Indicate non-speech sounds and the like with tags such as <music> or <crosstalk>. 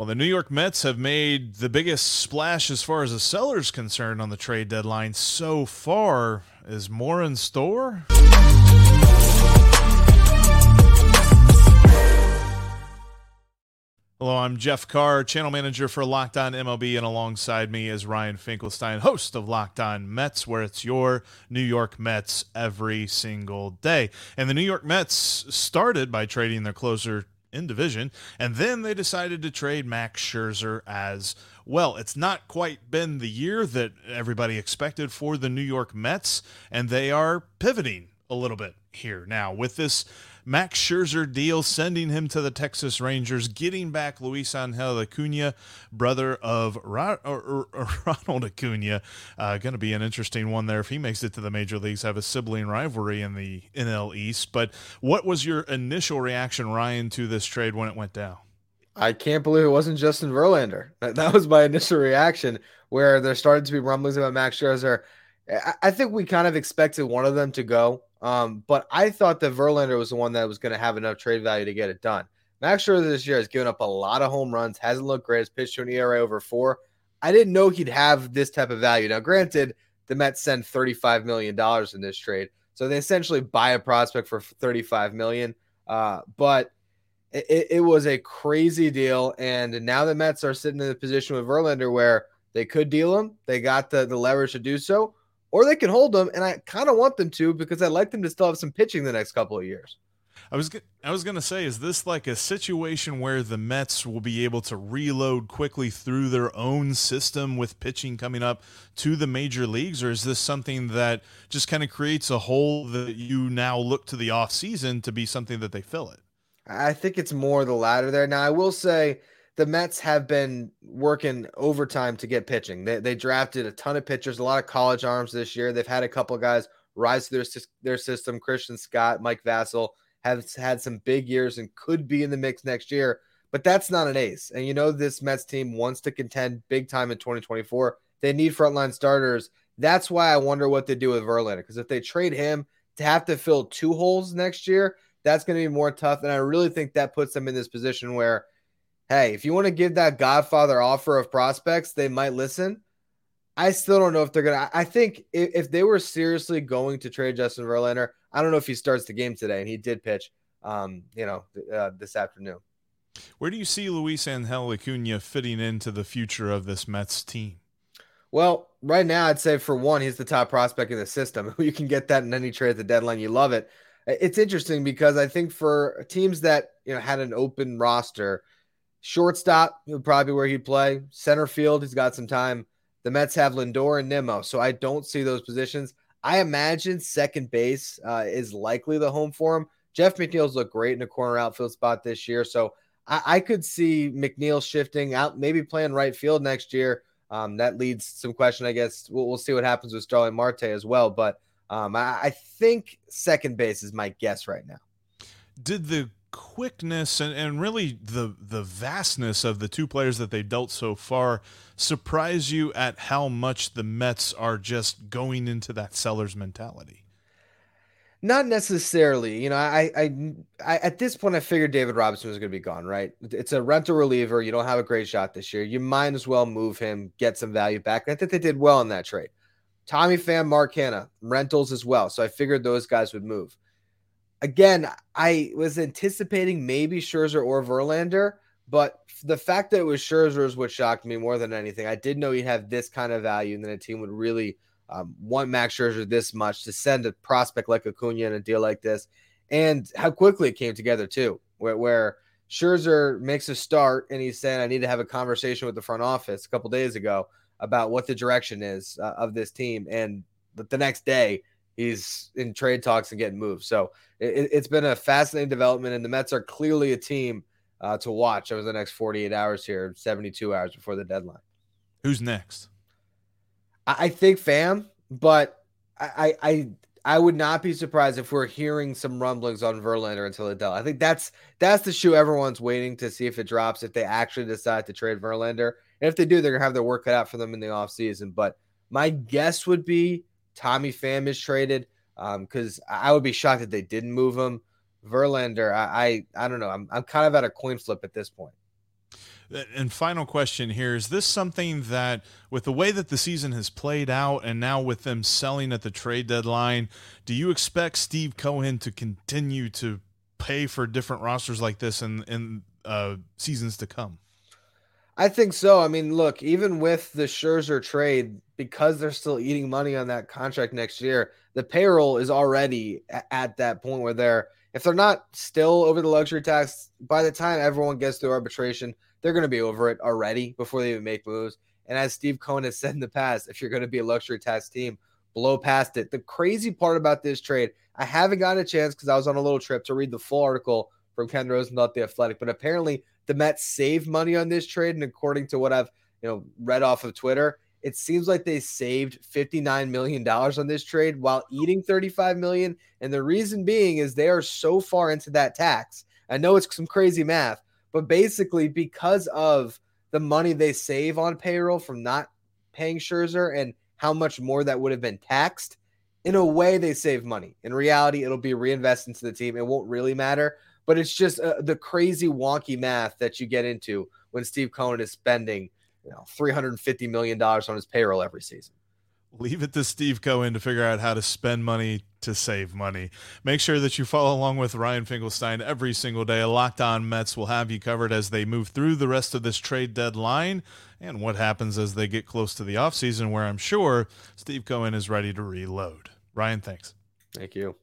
Well, the New York Mets have made the biggest splash as far as the seller's concerned on the trade deadline so far. Is more in store? Hello, I'm Jeff Carr, channel manager for Locked On MLB, and alongside me is Ryan Finkelstein, host of Locked On Mets, where it's your New York Mets every single day. And the New York Mets started by trading their closer in division. And then they decided to trade Max Scherzer as well. It's not quite been the year that everybody expected for the New York Mets, and they are pivoting a little bit here now with this Max Scherzer deal, sending him to the Texas Rangers, getting back Luisangel Acuna, brother of <laughs> Ronald Acuna. Uh, going to be an interesting one there if he makes it to the major leagues. Have a sibling rivalry in the NL East. But what was your initial reaction, Ryan, to this trade when it went down? I can't believe it wasn't Justin Verlander. <laughs> That, was my initial reaction. Where there started to be rumblings about Max Scherzer. I think we kind of expected one of them to go. Um, but I thought that Verlander was the one that was going to have enough trade value to get it done. Max Scherzer this year has given up a lot of home runs, hasn't looked great, has pitched to an ERA over four. I didn't know he'd have this type of value. Now, granted, the Mets sent $35 million in this trade. So they essentially buy a prospect for 35 million. Uh, but it, it, was a crazy deal. And now the Mets are sitting in the position with Verlander where they could deal him. They got the, the leverage to do so or they can hold them, and I kind of want them to because I'd like them to still have some pitching the next couple of years. I was I was gonna say, is this like a situation where the Mets will be able to reload quickly through their own system with pitching coming up to the major leagues, or is this something that just kind of creates a hole that you now look to the off season to be something that they fill it? I think it's more the latter there. Now I will say the Mets have been working overtime to get pitching. They, they drafted a ton of pitchers, a lot of college arms this year. They've had a couple guys rise to their, their system. Christian Scott, Mike Vasil have had some big years and could be in the mix next year, but that's not an ace. And you know, this Mets team wants to contend big time in 2024. They need frontline starters. That's why I wonder what they do with Verlander. Because if they trade him to have to fill two holes next year, that's going to be more tough. And I really think that puts them in this position where hey, if you want to give that Godfather offer of prospects, they might listen. I still don't know if they're gonna. I think if, if they were seriously going to trade Justin Verlander, I don't know if he starts the game today, and he did pitch, um, you know, uh, this afternoon. Where do you see Luisangel Acuna fitting into the future of this Mets team? Well, right now, I'd say for one, he's the top prospect in the system. <laughs> You can get that in any trade at the deadline. You love it. It's interesting because I think for teams that you know had an open roster, Shortstop would probably be where he'd play. Center field, he's got some time. The Mets have Lindor and Nimmo, so I don't see those positions. I imagine second base uh, is likely the home for him. Jeff McNeil's looked great in a corner outfield spot this year, so I, I could see McNeil shifting out, maybe playing right field next year. Um, that leads some question, I guess. We'll, we'll, see what happens with Starling Marte as well, but um, I, I think second base is my guess right now. Did the quickness and, and really the the vastness of the two players that they've dealt so far surprise you at how much the Mets are just going into that seller's mentality? Not necessarily. You know, I, I, I at this point I figured David Robertson was going to be gone. Right? It's a rental reliever. You don't have a great shot this year. You might as well move him, get some value back. I think they did well in that trade. Tommy Pham, Mark Canha, rentals as well. So I figured those guys would move again, I was anticipating maybe Scherzer or Verlander, but the fact that it was Scherzer is what shocked me more than anything. I did know he'd have this kind of value, and then a team would really um, want Max Scherzer this much to send a prospect like Acuna in a deal like this, and how quickly it came together too, where, where Scherzer makes a start and he's saying, "I need to have a conversation with the front office" a couple days ago about what the direction is uh, of this team, and the next day he's in trade talks and getting moved. So it, has been a fascinating development, and the Mets are clearly a team uh, to watch over the next 48 hours here, 72 hours before the deadline. Who's next? I, I think Pham, but I, I I would not be surprised if we're hearing some rumblings on Verlander until Adele. I think that's that's the shoe everyone's waiting to see if it drops, if they actually decide to trade Verlander. And if they do, they're gonna have their work cut out for them in the offseason. But my guess would be Tommy Pham is traded because um, I would be shocked if they didn't move him. Verlander, I, I, I don't know. I'm, I'm kind of at a coin flip at this point. And final question here is this something that, with the way that the season has played out and now with them selling at the trade deadline, do you expect Steve Cohen to continue to pay for different rosters like this in, in uh, seasons to come? I think so. I mean, look, even with the Scherzer trade, because they're still eating money on that contract next year, the payroll is already at that point where they're, if they're not still over the luxury tax, by the time everyone gets through arbitration, they're going to be over it already before they even make moves. And as Steve Cohen has said in the past, if you're going to be a luxury tax team, blow past it. The crazy part about this trade, I haven't gotten a chance because I was on a little trip to read the full article from Ken Rosenthal the Athletic, but apparently the Mets saved money on this trade, and according to what I've you know read off of Twitter, it seems like they saved 59 million dollars on this trade while eating 35 million, and the reason being is they are so far into that tax. I know it's some crazy math, but basically because of the money they save on payroll from not paying Scherzer and how much more that would have been taxed, in a way they save money. In reality, it'll be reinvested into the team. It won't really matter, but it's just uh, the crazy wonky math that you get into when Steve Cohen is spending, you know, 350 million dollars on his payroll every season. Leave it to Steve Cohen to figure out how to spend money to save money. Make sure that you follow along with Ryan Finkelstein every single day. Locked On Mets will have you covered as they move through the rest of this trade deadline and what happens as they get close to the offseason, where I'm sure Steve Cohen is ready to reload. Ryan, thanks. Thank you.